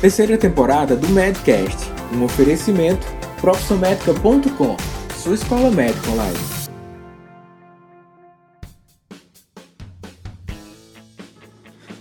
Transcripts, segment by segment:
Terceira temporada do Medcast, um oferecimento profissionmedica.com, sua escola médica online.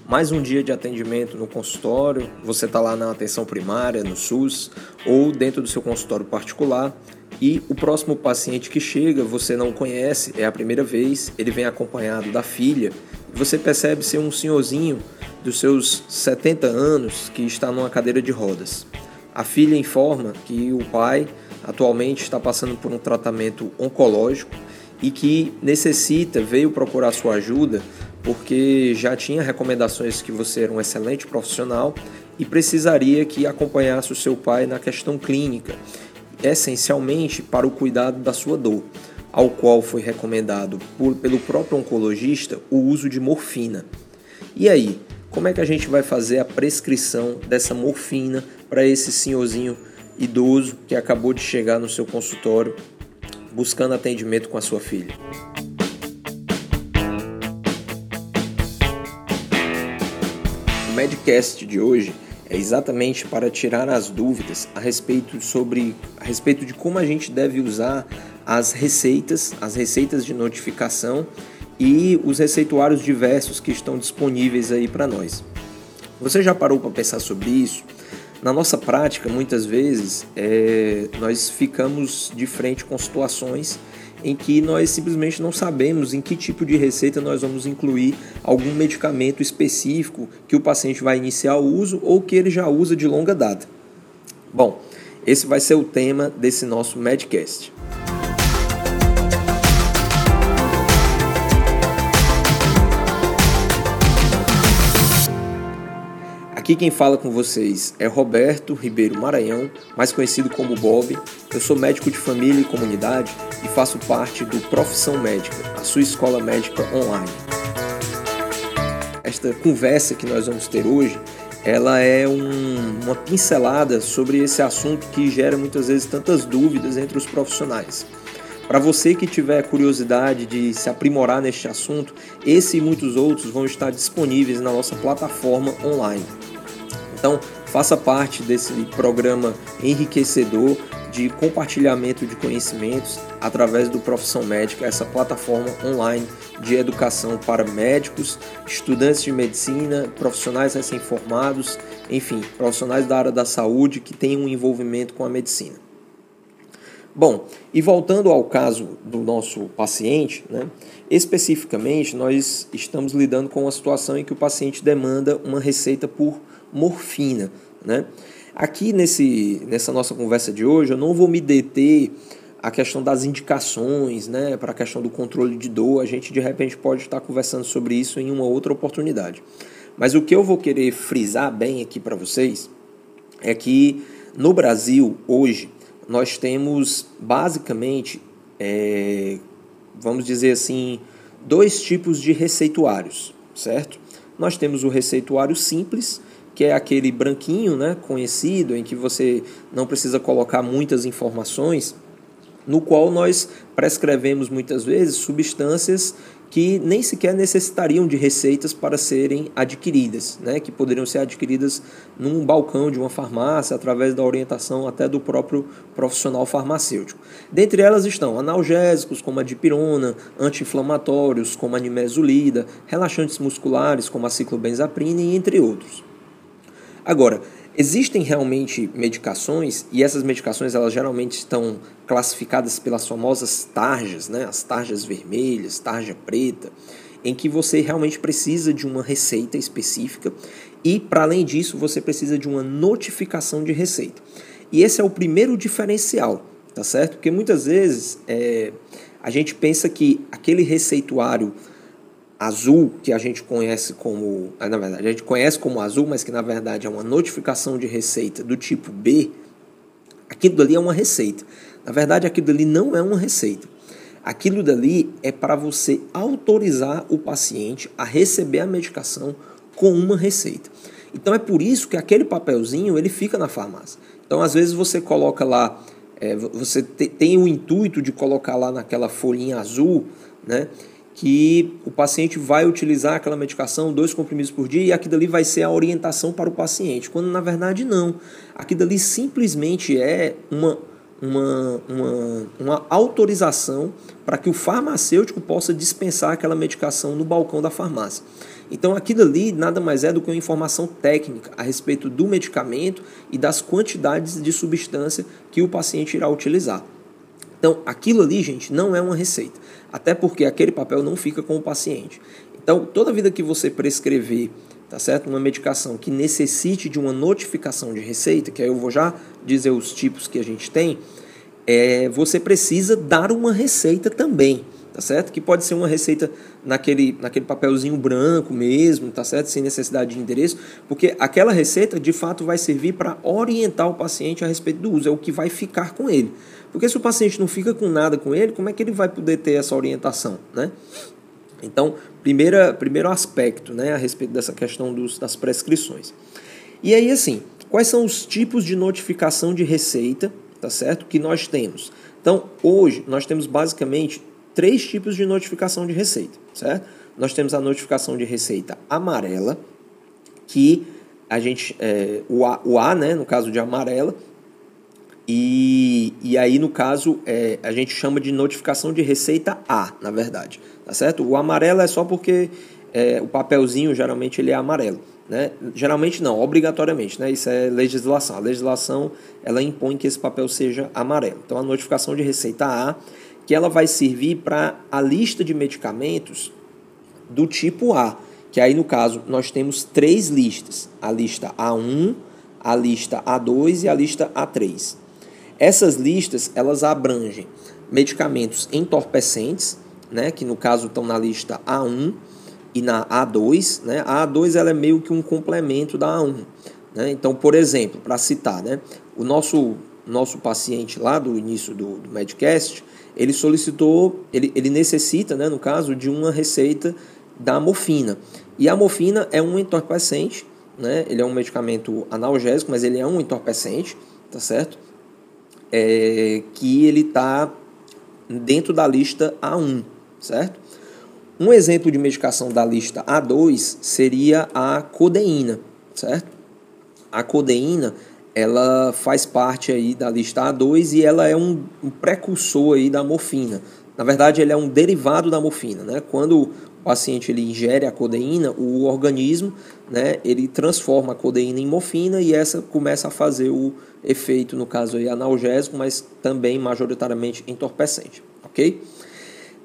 Mais um dia de atendimento no consultório, você está lá na atenção primária, no SUS, ou dentro do seu consultório particular, e o próximo paciente que chega você não conhece, é a primeira vez, ele vem acompanhado da filha, você percebe ser um senhorzinho dos seus 70 anos que está numa cadeira de rodas. A filha informa que o pai atualmente está passando por um tratamento oncológico e que necessita, veio procurar sua ajuda porque já tinha recomendações que você era um excelente profissional e precisaria que acompanhasse o seu pai na questão clínica, essencialmente para o cuidado da sua dor, ao qual foi recomendado por, pelo próprio oncologista o uso de morfina. E aí, como é que a gente vai fazer a prescrição dessa morfina para esse senhorzinho idoso que acabou de chegar no seu consultório buscando atendimento com a sua filha? O Medcast de hoje é exatamente para tirar as dúvidas a respeito sobre a respeito de como a gente deve usar as receitas, as receitas de notificação e os receituários diversos que estão disponíveis aí para nós. Você já parou para pensar sobre isso? Na nossa prática, muitas vezes, é, nós ficamos de frente com situações em que nós simplesmente não sabemos em que tipo de receita nós vamos incluir algum medicamento específico que o paciente vai iniciar o uso ou que ele já usa de longa data. Bom, esse vai ser o tema desse nosso Medcast. Aqui quem fala com vocês é Roberto Ribeiro Maranhão, mais conhecido como Bob. Eu sou médico de família e comunidade e faço parte do Profissão Médica, a sua escola médica online. Esta conversa que nós vamos ter hoje, ela é um, uma pincelada sobre esse assunto que gera muitas vezes tantas dúvidas entre os profissionais. Para você que tiver curiosidade de se aprimorar neste assunto, esse e muitos outros vão estar disponíveis na nossa plataforma online. Então, faça parte desse programa enriquecedor de compartilhamento de conhecimentos através do Profissão Médica, essa plataforma online de educação para médicos, estudantes de medicina, profissionais recém-formados, enfim, profissionais da área da saúde que têm um envolvimento com a medicina. Bom, e voltando ao caso do nosso paciente, né, especificamente nós estamos lidando com uma situação em que o paciente demanda uma receita por morfina. Né? Aqui nesse, nessa nossa conversa de hoje, eu não vou me deter a questão das indicações, né, para a questão do controle de dor, a gente de repente pode estar conversando sobre isso em uma outra oportunidade. Mas o que eu vou querer frisar bem aqui para vocês é que no Brasil hoje nós temos basicamente, é, vamos dizer assim, dois tipos de receituários, certo? Nós temos o receituário simples, que é aquele branquinho, né, conhecido, em que você não precisa colocar muitas informações, no qual nós prescrevemos muitas vezes substâncias que nem sequer necessitariam de receitas para serem adquiridas, né, que poderiam ser adquiridas num balcão de uma farmácia através da orientação até do próprio profissional farmacêutico. Dentre elas estão analgésicos como a dipirona, anti-inflamatórios como a nimesulida, relaxantes musculares como a ciclobenzaprina entre outros. Agora, existem realmente medicações e essas medicações elas geralmente estão classificadas pelas famosas tarjas, né? As tarjas vermelhas, tarja preta, em que você realmente precisa de uma receita específica e para além disso você precisa de uma notificação de receita. E esse é o primeiro diferencial, tá certo? Porque muitas vezes é, a gente pensa que aquele receituário azul, que a gente conhece como, ah, na verdade, a gente conhece como azul, mas que na verdade é uma notificação de receita do tipo B, aquilo dali é uma receita. Na verdade, aquilo dali não é uma receita. Aquilo dali é para você autorizar o paciente a receber a medicação com uma receita. Então é por isso que aquele papelzinho ele fica na farmácia. Então às vezes você coloca lá, é, você te, tem o intuito de colocar lá naquela folhinha azul, né? Que o paciente vai utilizar aquela medicação, dois comprimidos por dia, e aquilo ali vai ser a orientação para o paciente, quando na verdade não. Aquilo ali simplesmente é uma, uma, uma, uma autorização para que o farmacêutico possa dispensar aquela medicação no balcão da farmácia. Então aquilo ali nada mais é do que uma informação técnica a respeito do medicamento e das quantidades de substância que o paciente irá utilizar. Então aquilo ali, gente, não é uma receita. Até porque aquele papel não fica com o paciente. Então, toda vida que você prescrever, tá certo? Uma medicação que necessite de uma notificação de receita, que aí eu vou já dizer os tipos que a gente tem, é, você precisa dar uma receita também tá certo? Que pode ser uma receita naquele, naquele papelzinho branco mesmo, tá certo? Sem necessidade de endereço, porque aquela receita de fato vai servir para orientar o paciente a respeito do uso, é o que vai ficar com ele. Porque se o paciente não fica com nada com ele, como é que ele vai poder ter essa orientação, né? Então, primeira, primeiro aspecto, né, a respeito dessa questão dos, das prescrições. E aí, assim, quais são os tipos de notificação de receita, tá certo? Que nós temos. Então, hoje, nós temos basicamente três tipos de notificação de receita, certo? Nós temos a notificação de receita amarela, que a gente, é, o, a, o A, né, no caso de amarela, e, e aí, no caso, é, a gente chama de notificação de receita A, na verdade, tá certo? O amarelo é só porque é, o papelzinho, geralmente, ele é amarelo. Né? Geralmente não, obrigatoriamente, né? Isso é legislação. A legislação ela impõe que esse papel seja amarelo. Então a notificação de receita A que ela vai servir para a lista de medicamentos do tipo A, que aí no caso nós temos três listas: a lista A1, a lista A2 e a lista A3. Essas listas elas abrangem medicamentos entorpecentes, né, que no caso estão na lista A1 e na A2, né? A A2 ela é meio que um complemento da A1, né? Então, por exemplo, para citar, né, o nosso nosso paciente lá do início do, do Medcast, ele solicitou, ele, ele necessita, né, no caso, de uma receita da morfina. E a morfina é um entorpecente, né? Ele é um medicamento analgésico, mas ele é um entorpecente, tá certo? É, que ele está dentro da lista A1, certo? Um exemplo de medicação da lista A2 seria a codeína, certo? A codeína ela faz parte aí da lista A2 e ela é um, um precursor aí da morfina. Na verdade, ele é um derivado da morfina, né? Quando o paciente ele ingere a codeína, o organismo, né, ele transforma a codeína em morfina e essa começa a fazer o efeito, no caso aí, analgésico, mas também majoritariamente entorpecente, ok?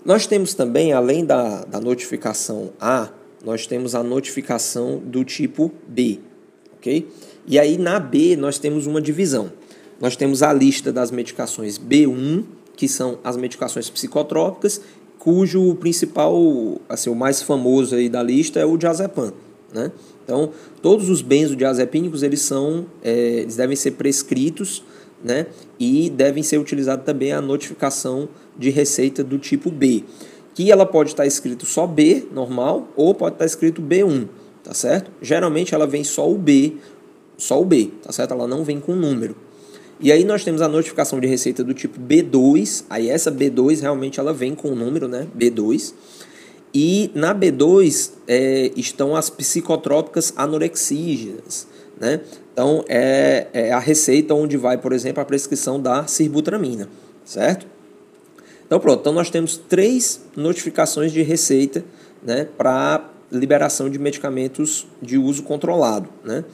Nós temos também, além da, da notificação A, nós temos a notificação do tipo B, ok? E aí na B nós temos uma divisão. Nós temos a lista das medicações B1, que são as medicações psicotrópicas, cujo principal, assim, o mais famoso aí da lista é o diazepam, né? Então, todos os benzodiazepínicos, eles são, é, eles devem ser prescritos, né? E devem ser utilizados também a notificação de receita do tipo B, que ela pode estar escrito só B, normal, ou pode estar escrito B1, tá certo? Geralmente ela vem só o B só o B, tá certo? Ela não vem com número. E aí nós temos a notificação de receita do tipo B2, aí essa B2 realmente ela vem com o número, né? B2. E na B2 é, estão as psicotrópicas anorexígenas, né? Então é, é a receita onde vai, por exemplo, a prescrição da cirbutramina, certo? Então pronto, então nós temos três notificações de receita, né, para liberação de medicamentos de uso controlado, né?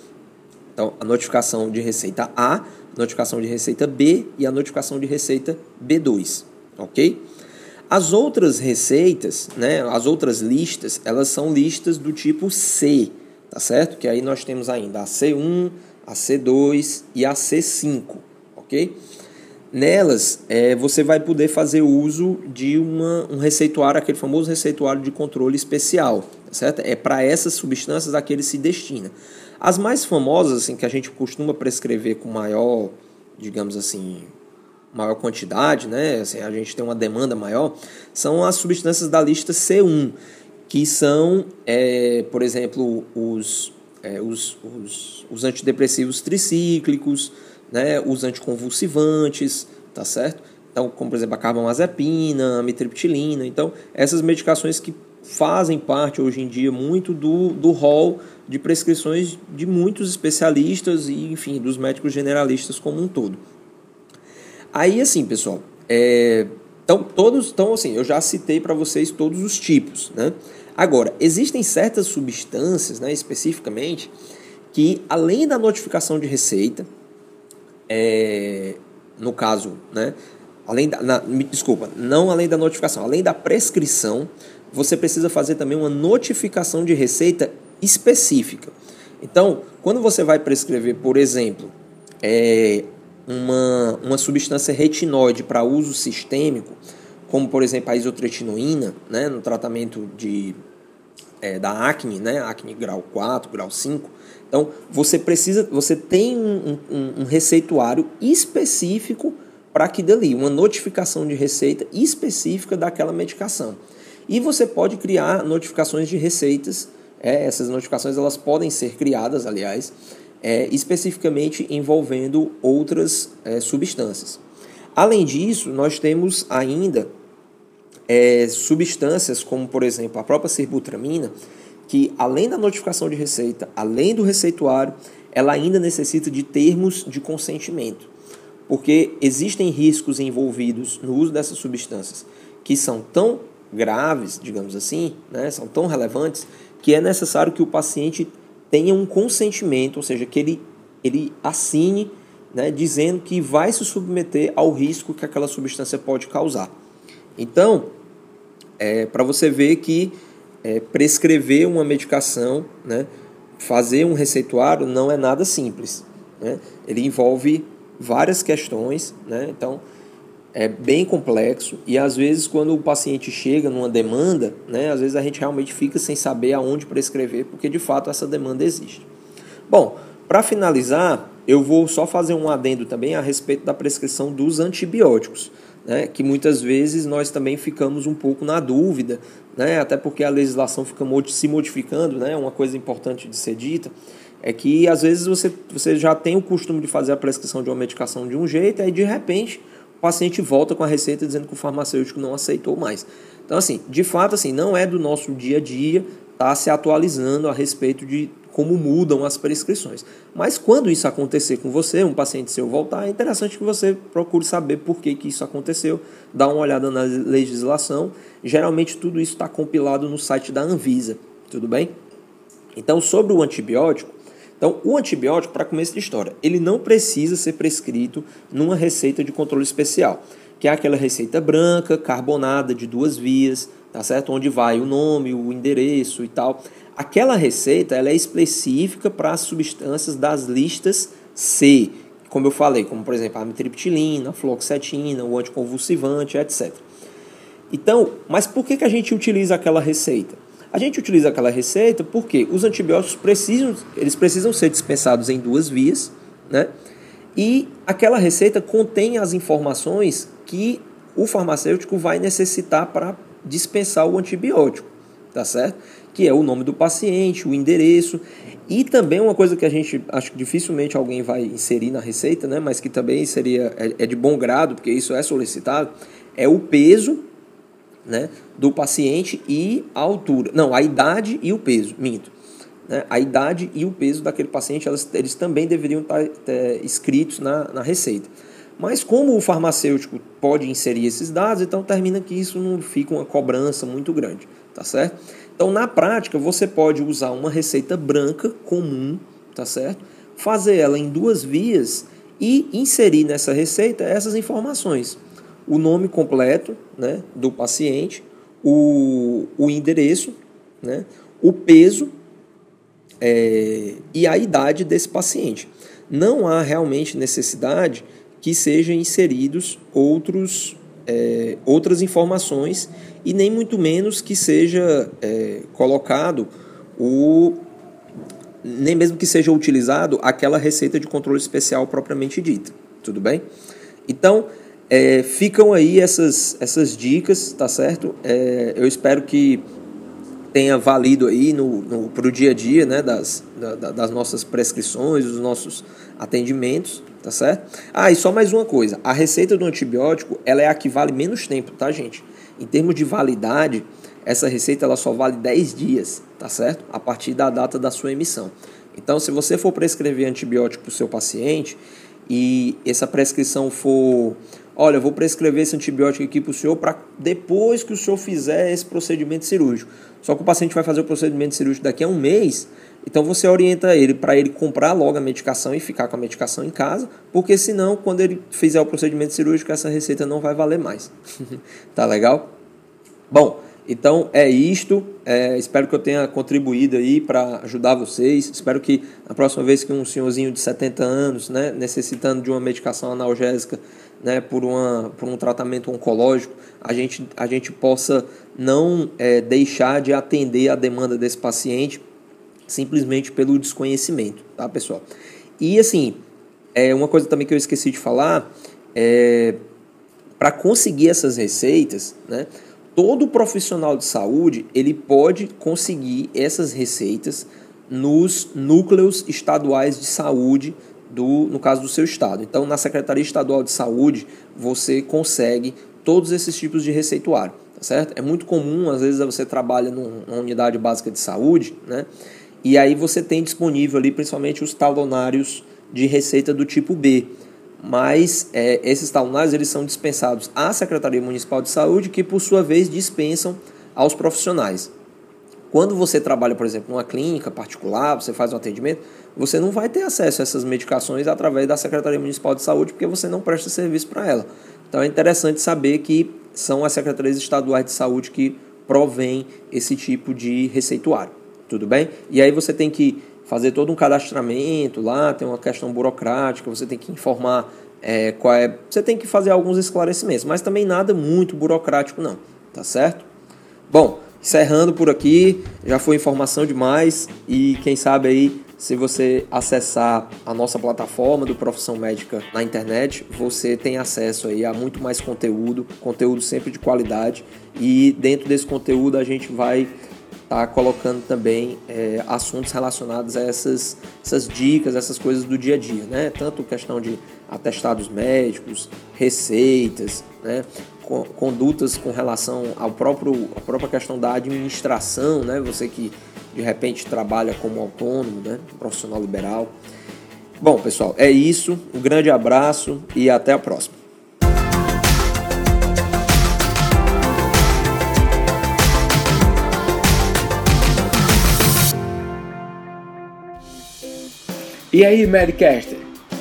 Então, a notificação de receita A, notificação de receita B e a notificação de receita B2, ok? As outras receitas, né, as outras listas, elas são listas do tipo C, tá certo? Que aí nós temos ainda a C1, a C2 e a C5, ok? Nelas, é, você vai poder fazer uso de uma, um receituário, aquele famoso receituário de controle especial, tá certo? É para essas substâncias a que ele se destina. As mais famosas, assim, que a gente costuma prescrever com maior, digamos assim, maior quantidade, né? Assim, a gente tem uma demanda maior, são as substâncias da lista C1, que são, é, por exemplo, os, é, os, os, os antidepressivos tricíclicos, né? os anticonvulsivantes, tá certo? Então, como por exemplo a carbamazepina, a mitriptilina. Então, essas medicações que fazem parte hoje em dia muito do, do rol de prescrições de muitos especialistas e, enfim, dos médicos generalistas como um todo. Aí, assim, pessoal, é, então, todos, então, assim, eu já citei para vocês todos os tipos, né? Agora, existem certas substâncias, né, especificamente, que além da notificação de receita, é, no caso, né, além da, na, desculpa, não além da notificação, além da prescrição, você precisa fazer também uma notificação de receita específica. Então, quando você vai prescrever, por exemplo, é, uma, uma substância retinoide para uso sistêmico, como por exemplo a isotretinoína, né, no tratamento de, é, da acne, né, acne grau 4, grau 5. Então, você precisa, você tem um, um, um receituário específico para aquilo ali, uma notificação de receita específica daquela medicação. E você pode criar notificações de receitas, é, essas notificações elas podem ser criadas, aliás, é, especificamente envolvendo outras é, substâncias. Além disso, nós temos ainda é, substâncias como, por exemplo, a própria cirbutramina, que além da notificação de receita, além do receituário, ela ainda necessita de termos de consentimento, porque existem riscos envolvidos no uso dessas substâncias que são tão graves, digamos assim, né, são tão relevantes, que é necessário que o paciente tenha um consentimento, ou seja, que ele, ele assine né, dizendo que vai se submeter ao risco que aquela substância pode causar. Então, é, para você ver que é, prescrever uma medicação, né, fazer um receituário não é nada simples. Né? Ele envolve várias questões, né? então é bem complexo e às vezes quando o paciente chega numa demanda, né, às vezes a gente realmente fica sem saber aonde prescrever, porque de fato essa demanda existe. Bom, para finalizar, eu vou só fazer um adendo também a respeito da prescrição dos antibióticos, né, que muitas vezes nós também ficamos um pouco na dúvida, né, até porque a legislação fica se modificando, né, uma coisa importante de ser dita é que às vezes você, você já tem o costume de fazer a prescrição de uma medicação de um jeito, aí de repente o paciente volta com a receita dizendo que o farmacêutico não aceitou mais. Então, assim, de fato, assim, não é do nosso dia a dia estar tá se atualizando a respeito de como mudam as prescrições. Mas quando isso acontecer com você, um paciente seu voltar, é interessante que você procure saber por que, que isso aconteceu, dá uma olhada na legislação. Geralmente tudo isso está compilado no site da Anvisa, tudo bem? Então, sobre o antibiótico, então, o antibiótico, para começo de história, ele não precisa ser prescrito numa receita de controle especial, que é aquela receita branca, carbonada, de duas vias, tá certo? Onde vai o nome, o endereço e tal. Aquela receita ela é específica para as substâncias das listas C, como eu falei, como por exemplo a amitriptilina, a fluoxetina, o anticonvulsivante, etc. Então, mas por que, que a gente utiliza aquela receita? A gente utiliza aquela receita porque os antibióticos precisam, eles precisam ser dispensados em duas vias, né? E aquela receita contém as informações que o farmacêutico vai necessitar para dispensar o antibiótico, tá certo? Que é o nome do paciente, o endereço e também uma coisa que a gente acho que dificilmente alguém vai inserir na receita, né? Mas que também seria é, é de bom grado porque isso é solicitado, é o peso né, do paciente e a altura. Não, a idade e o peso, minto. Né? A idade e o peso daquele paciente, elas, eles também deveriam estar é, escritos na, na receita. Mas como o farmacêutico pode inserir esses dados, então termina que isso não fica uma cobrança muito grande, tá certo? Então, na prática, você pode usar uma receita branca comum, tá certo? Fazer ela em duas vias e inserir nessa receita essas informações o nome completo né, do paciente, o, o endereço, né, o peso é, e a idade desse paciente. Não há realmente necessidade que sejam inseridos outros, é, outras informações e nem muito menos que seja é, colocado o nem mesmo que seja utilizado aquela receita de controle especial propriamente dita. Tudo bem? Então, é, ficam aí essas, essas dicas, tá certo? É, eu espero que tenha valido aí no, no, para o dia a dia né, das, da, das nossas prescrições, dos nossos atendimentos, tá certo? Ah, e só mais uma coisa, a receita do antibiótico, ela é a que vale menos tempo, tá gente? Em termos de validade, essa receita ela só vale 10 dias, tá certo? A partir da data da sua emissão. Então, se você for prescrever antibiótico para o seu paciente e essa prescrição for olha, eu vou prescrever esse antibiótico aqui para o senhor para depois que o senhor fizer esse procedimento cirúrgico. Só que o paciente vai fazer o procedimento cirúrgico daqui a um mês, então você orienta ele para ele comprar logo a medicação e ficar com a medicação em casa, porque senão, quando ele fizer o procedimento cirúrgico, essa receita não vai valer mais. tá legal? Bom, então é isto. É, espero que eu tenha contribuído aí para ajudar vocês. Espero que na próxima vez que um senhorzinho de 70 anos, né, necessitando de uma medicação analgésica, né, por, uma, por um tratamento oncológico, a gente, a gente possa não é, deixar de atender a demanda desse paciente simplesmente pelo desconhecimento, tá, pessoal? E assim, é uma coisa também que eu esqueci de falar, é, para conseguir essas receitas, né, todo profissional de saúde ele pode conseguir essas receitas nos núcleos estaduais de saúde do, no caso do seu estado. Então, na Secretaria Estadual de Saúde, você consegue todos esses tipos de receituário, tá certo? É muito comum, às vezes você trabalha numa unidade básica de saúde, né? E aí você tem disponível ali principalmente os talonários de receita do tipo B. Mas é, esses talonários eles são dispensados à Secretaria Municipal de Saúde, que por sua vez dispensam aos profissionais. Quando você trabalha, por exemplo, numa clínica particular, você faz um atendimento, você não vai ter acesso a essas medicações através da Secretaria Municipal de Saúde, porque você não presta serviço para ela. Então é interessante saber que são as secretarias estaduais de saúde que provêm esse tipo de receituário. Tudo bem? E aí você tem que fazer todo um cadastramento lá, tem uma questão burocrática, você tem que informar é, qual é. Você tem que fazer alguns esclarecimentos, mas também nada muito burocrático, não. Tá certo? Bom, encerrando por aqui, já foi informação demais e quem sabe aí se você acessar a nossa plataforma do Profissão Médica na internet, você tem acesso aí a muito mais conteúdo, conteúdo sempre de qualidade. E dentro desse conteúdo a gente vai estar tá colocando também é, assuntos relacionados a essas, essas dicas, essas coisas do dia a dia, né? Tanto questão de atestados médicos, receitas, né? condutas com relação ao próprio, à própria questão da administração, né? Você que de repente trabalha como autônomo, né? profissional liberal. Bom, pessoal, é isso. Um grande abraço e até a próxima. E aí, Medcaster?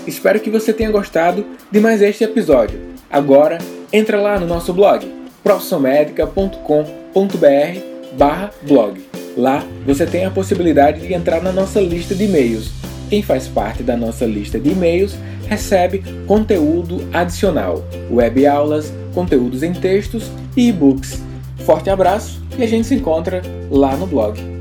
Espero que você tenha gostado de mais este episódio. Agora, entra lá no nosso blog profissionmedica.com.br/blog Lá você tem a possibilidade de entrar na nossa lista de e-mails. Quem faz parte da nossa lista de e-mails recebe conteúdo adicional, web aulas, conteúdos em textos e e-books. Forte abraço e a gente se encontra lá no blog.